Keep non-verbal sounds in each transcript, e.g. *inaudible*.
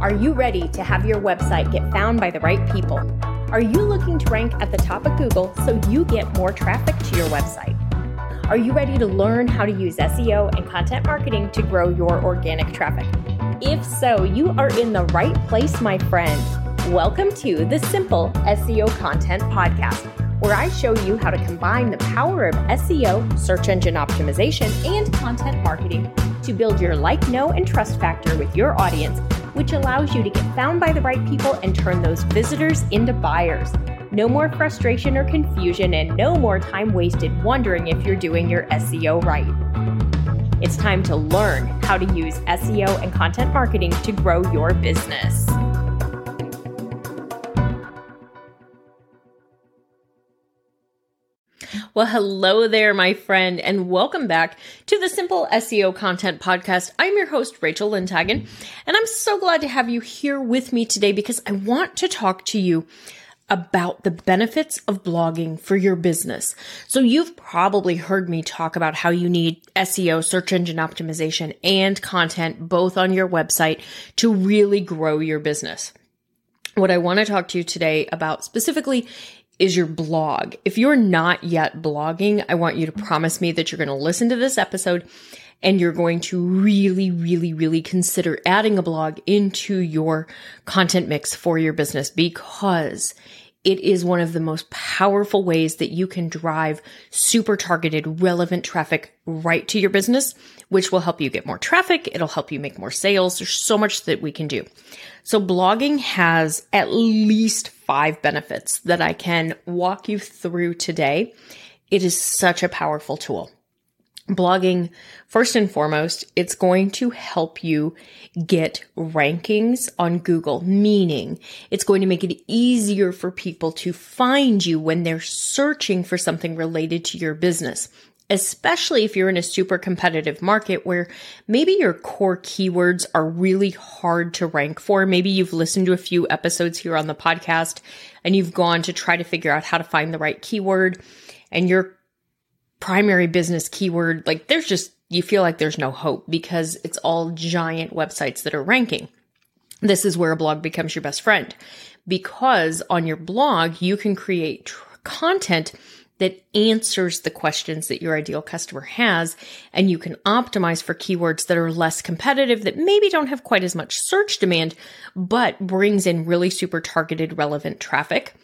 Are you ready to have your website get found by the right people? Are you looking to rank at the top of Google so you get more traffic to your website? Are you ready to learn how to use SEO and content marketing to grow your organic traffic? If so, you are in the right place, my friend. Welcome to the Simple SEO Content Podcast, where I show you how to combine the power of SEO, search engine optimization, and content marketing to build your like, know, and trust factor with your audience which allows you to get found by the right people and turn those visitors into buyers. No more frustration or confusion, and no more time wasted wondering if you're doing your SEO right. It's time to learn how to use SEO and content marketing to grow your business. Well, hello there, my friend, and welcome back to the Simple SEO Content Podcast. I'm your host, Rachel Lindhagen, and I'm so glad to have you here with me today because I want to talk to you about the benefits of blogging for your business. So you've probably heard me talk about how you need SEO, search engine optimization, and content both on your website to really grow your business. What I want to talk to you today about specifically is your blog. If you're not yet blogging, I want you to promise me that you're going to listen to this episode and you're going to really, really, really consider adding a blog into your content mix for your business because it is one of the most powerful ways that you can drive super targeted, relevant traffic right to your business, which will help you get more traffic. It'll help you make more sales. There's so much that we can do. So blogging has at least five benefits that I can walk you through today. It is such a powerful tool blogging, first and foremost, it's going to help you get rankings on Google, meaning it's going to make it easier for people to find you when they're searching for something related to your business. Especially if you're in a super competitive market where maybe your core keywords are really hard to rank for. Maybe you've listened to a few episodes here on the podcast and you've gone to try to figure out how to find the right keyword and your primary business keyword, like there's just, you feel like there's no hope because it's all giant websites that are ranking. This is where a blog becomes your best friend because on your blog, you can create tr- content that answers the questions that your ideal customer has. And you can optimize for keywords that are less competitive, that maybe don't have quite as much search demand, but brings in really super targeted, relevant traffic.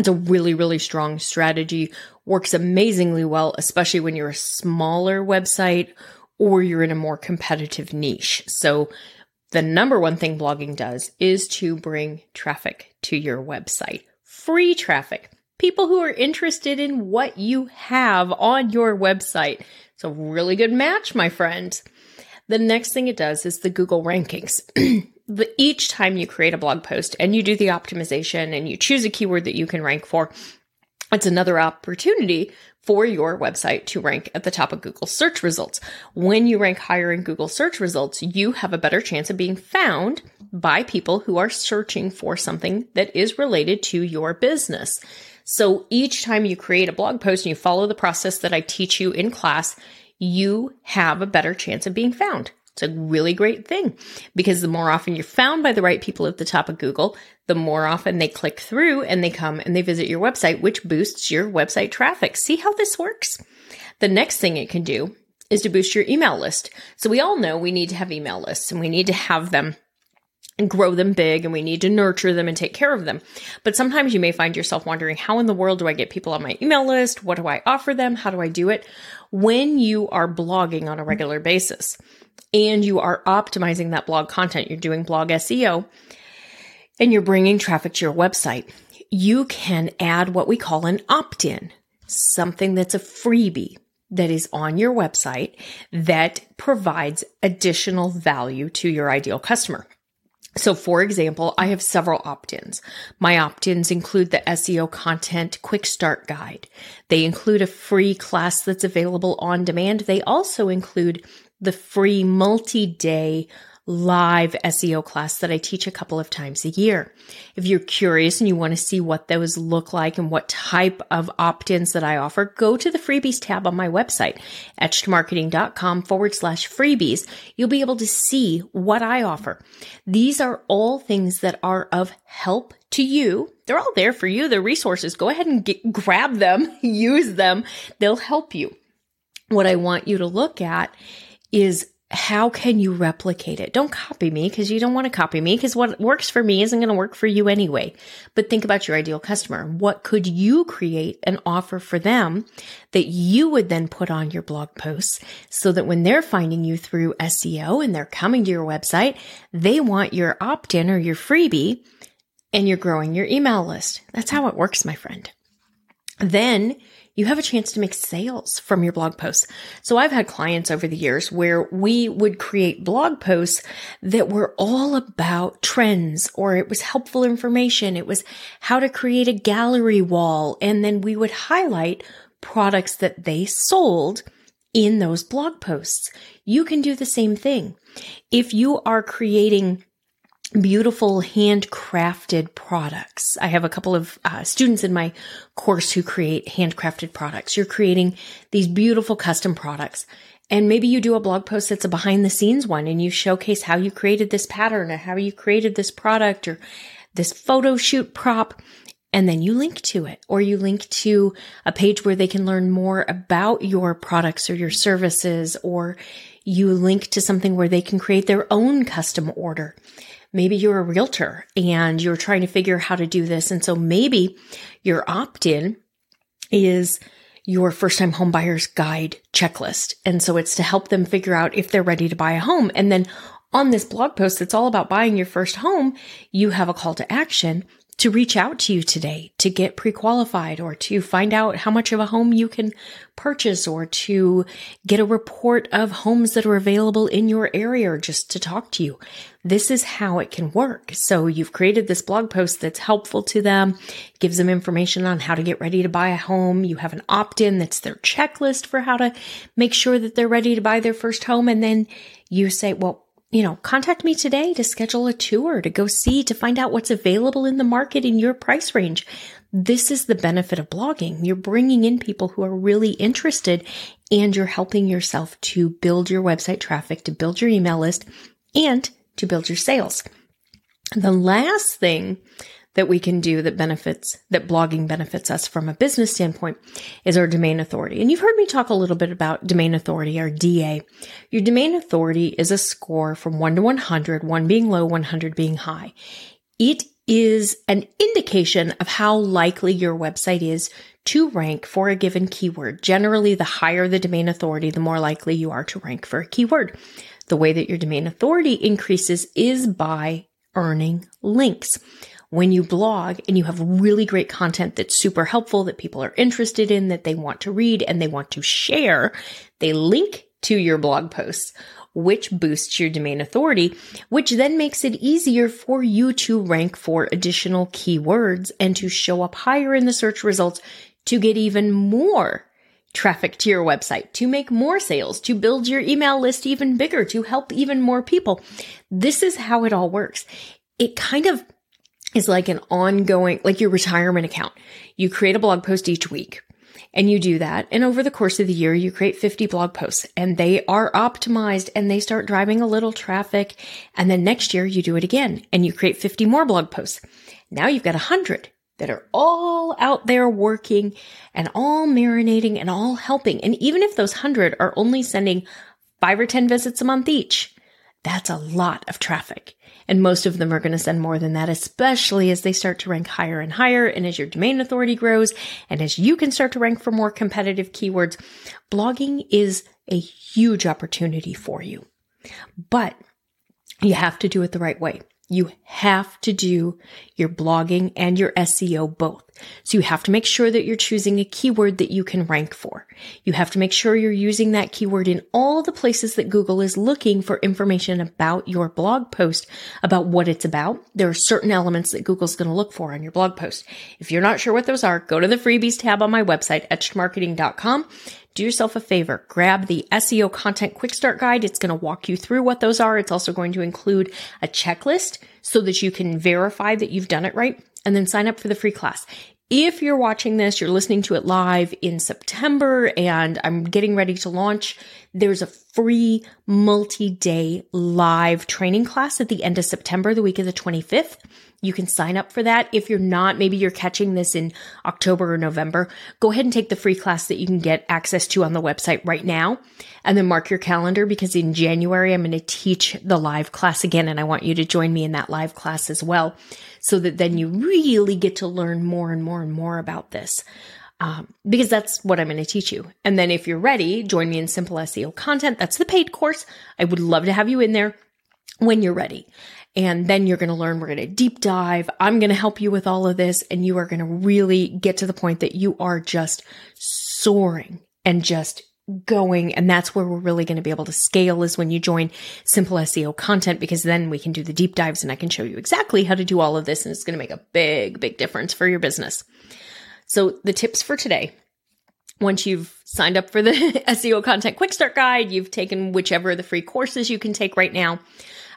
It's a really, really strong strategy. Works amazingly well, especially when you're a smaller website or you're in a more competitive niche. So the number one thing blogging does is to bring traffic to your website. Free traffic. People who are interested in what you have on your website. It's a really good match, my friends. The next thing it does is the Google rankings. *clears throat* the, each time you create a blog post and you do the optimization and you choose a keyword that you can rank for, it's another opportunity for your website to rank at the top of Google search results. When you rank higher in Google search results, you have a better chance of being found by people who are searching for something that is related to your business. So each time you create a blog post and you follow the process that I teach you in class, you have a better chance of being found. It's a really great thing because the more often you're found by the right people at the top of Google, the more often they click through and they come and they visit your website, which boosts your website traffic. See how this works? The next thing it can do is to boost your email list. So we all know we need to have email lists and we need to have them and grow them big and we need to nurture them and take care of them. But sometimes you may find yourself wondering, how in the world do I get people on my email list? What do I offer them? How do I do it? When you are blogging on a regular basis and you are optimizing that blog content, you're doing blog SEO and you're bringing traffic to your website, you can add what we call an opt in, something that's a freebie that is on your website that provides additional value to your ideal customer. So, for example, I have several opt ins. My opt ins include the SEO content quick start guide. They include a free class that's available on demand. They also include the free multi day live SEO class that I teach a couple of times a year. If you're curious and you want to see what those look like and what type of opt-ins that I offer, go to the freebies tab on my website, etchedmarketing.com forward slash freebies. You'll be able to see what I offer. These are all things that are of help to you. They're all there for you. They're resources. Go ahead and get, grab them, *laughs* use them. They'll help you. What I want you to look at is how can you replicate it? Don't copy me because you don't want to copy me because what works for me isn't going to work for you anyway. But think about your ideal customer. What could you create and offer for them that you would then put on your blog posts so that when they're finding you through SEO and they're coming to your website, they want your opt in or your freebie and you're growing your email list. That's how it works, my friend. Then you have a chance to make sales from your blog posts. So I've had clients over the years where we would create blog posts that were all about trends or it was helpful information. It was how to create a gallery wall. And then we would highlight products that they sold in those blog posts. You can do the same thing. If you are creating beautiful handcrafted products. I have a couple of uh, students in my course who create handcrafted products. You're creating these beautiful custom products. And maybe you do a blog post that's a behind the scenes one and you showcase how you created this pattern or how you created this product or this photo shoot prop. And then you link to it or you link to a page where they can learn more about your products or your services or you link to something where they can create their own custom order. Maybe you're a realtor and you're trying to figure how to do this. And so maybe your opt in is your first time home buyer's guide checklist. And so it's to help them figure out if they're ready to buy a home. And then on this blog post that's all about buying your first home, you have a call to action to reach out to you today to get pre-qualified or to find out how much of a home you can purchase or to get a report of homes that are available in your area or just to talk to you. This is how it can work. So you've created this blog post that's helpful to them, gives them information on how to get ready to buy a home. You have an opt-in that's their checklist for how to make sure that they're ready to buy their first home. And then you say, well, you know, contact me today to schedule a tour to go see, to find out what's available in the market in your price range. This is the benefit of blogging. You're bringing in people who are really interested and you're helping yourself to build your website traffic, to build your email list and to build your sales. The last thing that we can do that benefits, that blogging benefits us from a business standpoint is our domain authority. And you've heard me talk a little bit about domain authority or DA. Your domain authority is a score from one to 100, one being low, 100 being high. It is an indication of how likely your website is to rank for a given keyword. Generally, the higher the domain authority, the more likely you are to rank for a keyword. The way that your domain authority increases is by earning links when you blog and you have really great content that's super helpful that people are interested in, that they want to read and they want to share, they link to your blog posts, which boosts your domain authority, which then makes it easier for you to rank for additional keywords and to show up higher in the search results to get even more traffic to your website, to make more sales, to build your email list even bigger, to help even more people. This is how it all works. It kind of is like an ongoing, like your retirement account. You create a blog post each week and you do that. And over the course of the year, you create 50 blog posts and they are optimized and they start driving a little traffic. And then next year you do it again and you create 50 more blog posts. Now you've got a hundred that are all out there working and all marinating and all helping. And even if those hundred are only sending five or 10 visits a month each, that's a lot of traffic. And most of them are going to send more than that, especially as they start to rank higher and higher. And as your domain authority grows and as you can start to rank for more competitive keywords, blogging is a huge opportunity for you. But you have to do it the right way. You have to do your blogging and your SEO both. So you have to make sure that you're choosing a keyword that you can rank for. You have to make sure you're using that keyword in all the places that Google is looking for information about your blog post, about what it's about. There are certain elements that Google's going to look for on your blog post. If you're not sure what those are, go to the freebies tab on my website, etchedmarketing.com do yourself a favor, grab the SEO content quick start guide. It's going to walk you through what those are. It's also going to include a checklist so that you can verify that you've done it right and then sign up for the free class. If you're watching this, you're listening to it live in September and I'm getting ready to launch, there's a free multi day live training class at the end of September, the week of the 25th. You can sign up for that. If you're not, maybe you're catching this in October or November, go ahead and take the free class that you can get access to on the website right now. And then mark your calendar because in January, I'm going to teach the live class again. And I want you to join me in that live class as well. So that then you really get to learn more and more and more about this. Um, because that's what I'm going to teach you. And then if you're ready, join me in Simple SEO Content. That's the paid course. I would love to have you in there when you're ready. And then you're going to learn, we're going to deep dive. I'm going to help you with all of this and you are going to really get to the point that you are just soaring and just going. And that's where we're really going to be able to scale is when you join simple SEO content, because then we can do the deep dives and I can show you exactly how to do all of this. And it's going to make a big, big difference for your business. So the tips for today once you've signed up for the *laughs* SEO content quick start guide, you've taken whichever of the free courses you can take right now.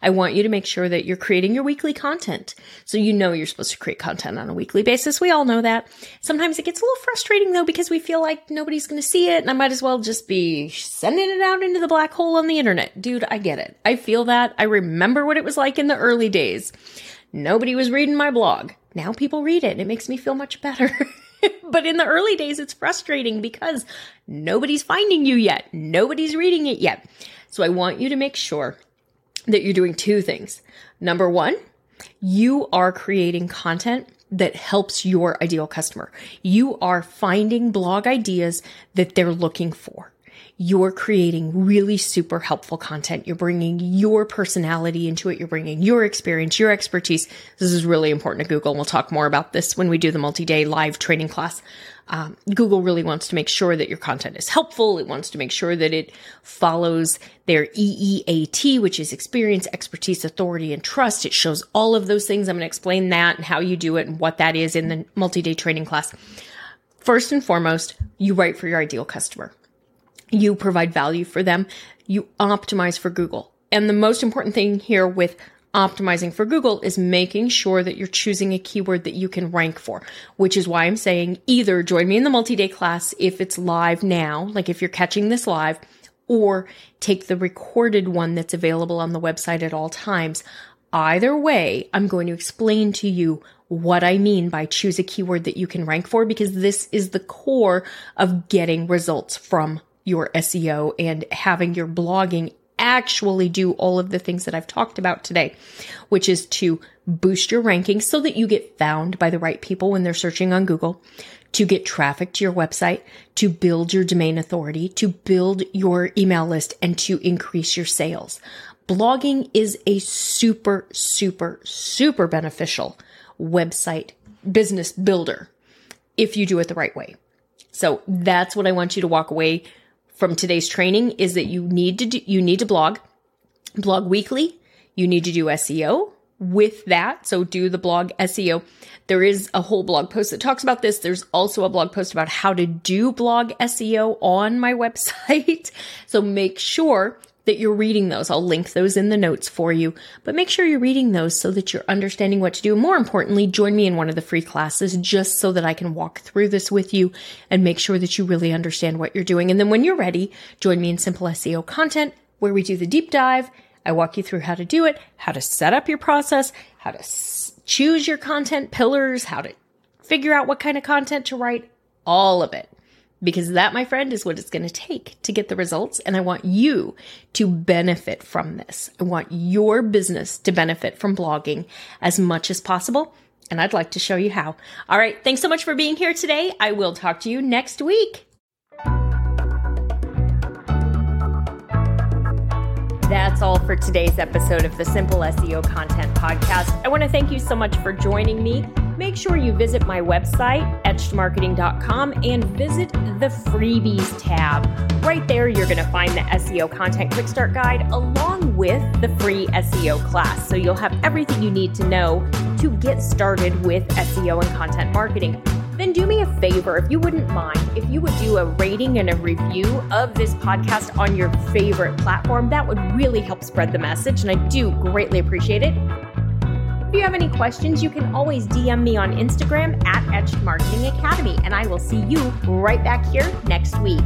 I want you to make sure that you're creating your weekly content. So you know you're supposed to create content on a weekly basis. We all know that. Sometimes it gets a little frustrating though because we feel like nobody's going to see it and I might as well just be sending it out into the black hole on the internet. Dude, I get it. I feel that. I remember what it was like in the early days. Nobody was reading my blog. Now people read it and it makes me feel much better. *laughs* *laughs* but in the early days, it's frustrating because nobody's finding you yet. Nobody's reading it yet. So I want you to make sure that you're doing two things. Number one, you are creating content that helps your ideal customer. You are finding blog ideas that they're looking for. You're creating really super helpful content. You're bringing your personality into it. You're bringing your experience, your expertise. This is really important to Google. We'll talk more about this when we do the multi-day live training class. Um, Google really wants to make sure that your content is helpful. It wants to make sure that it follows their EEAT, which is experience, expertise, authority, and trust. It shows all of those things. I'm going to explain that and how you do it and what that is in the multi day training class. First and foremost, you write for your ideal customer. You provide value for them. You optimize for Google. And the most important thing here with optimizing for Google is making sure that you're choosing a keyword that you can rank for, which is why I'm saying either join me in the multi-day class if it's live now, like if you're catching this live, or take the recorded one that's available on the website at all times. Either way, I'm going to explain to you what I mean by choose a keyword that you can rank for because this is the core of getting results from your SEO and having your blogging actually do all of the things that I've talked about today, which is to boost your rankings so that you get found by the right people when they're searching on Google, to get traffic to your website, to build your domain authority, to build your email list, and to increase your sales. Blogging is a super, super, super beneficial website business builder if you do it the right way. So that's what I want you to walk away from today's training is that you need to do, you need to blog, blog weekly. You need to do SEO with that. So do the blog SEO. There is a whole blog post that talks about this. There's also a blog post about how to do blog SEO on my *laughs* website. so make sure that you're reading those. I'll link those in the notes for you, but make sure you're reading those so that you're understanding what to do. More importantly, join me in one of the free classes just so that I can walk through this with you and make sure that you really understand what you're doing. And then when you're ready, join me in Simple SEO content where we do the deep dive. I walk you through how to do it, how to set up your process, how to s- choose your content pillars, how to figure out what kind of content to write, all of it because that, my friend, is what it's going to take to get the results. And I want you to benefit from this. I want your business to benefit from blogging as much as possible. And I'd like to show you how. All right. Thanks so much for being here today. I will talk to you next week. That's all for today's episode of the Simple SEO Content Podcast. I want to thank you so much for joining me make sure you visit my website, etchedmarketing.com, and visit the freebies tab. Right there, you're going to find the SEO Content Quick Start Guide along with the free SEO class. So you'll have everything you need to know to get started with SEO and content marketing. Then do me a favor, if you wouldn't mind, if you would do a rating and a review of this podcast on your favorite platform, that would really help spread the message. And I do greatly appreciate it. If you have any questions, you can always DM me on Instagram at Etched Marketing Academy, and I will see you right back here next week.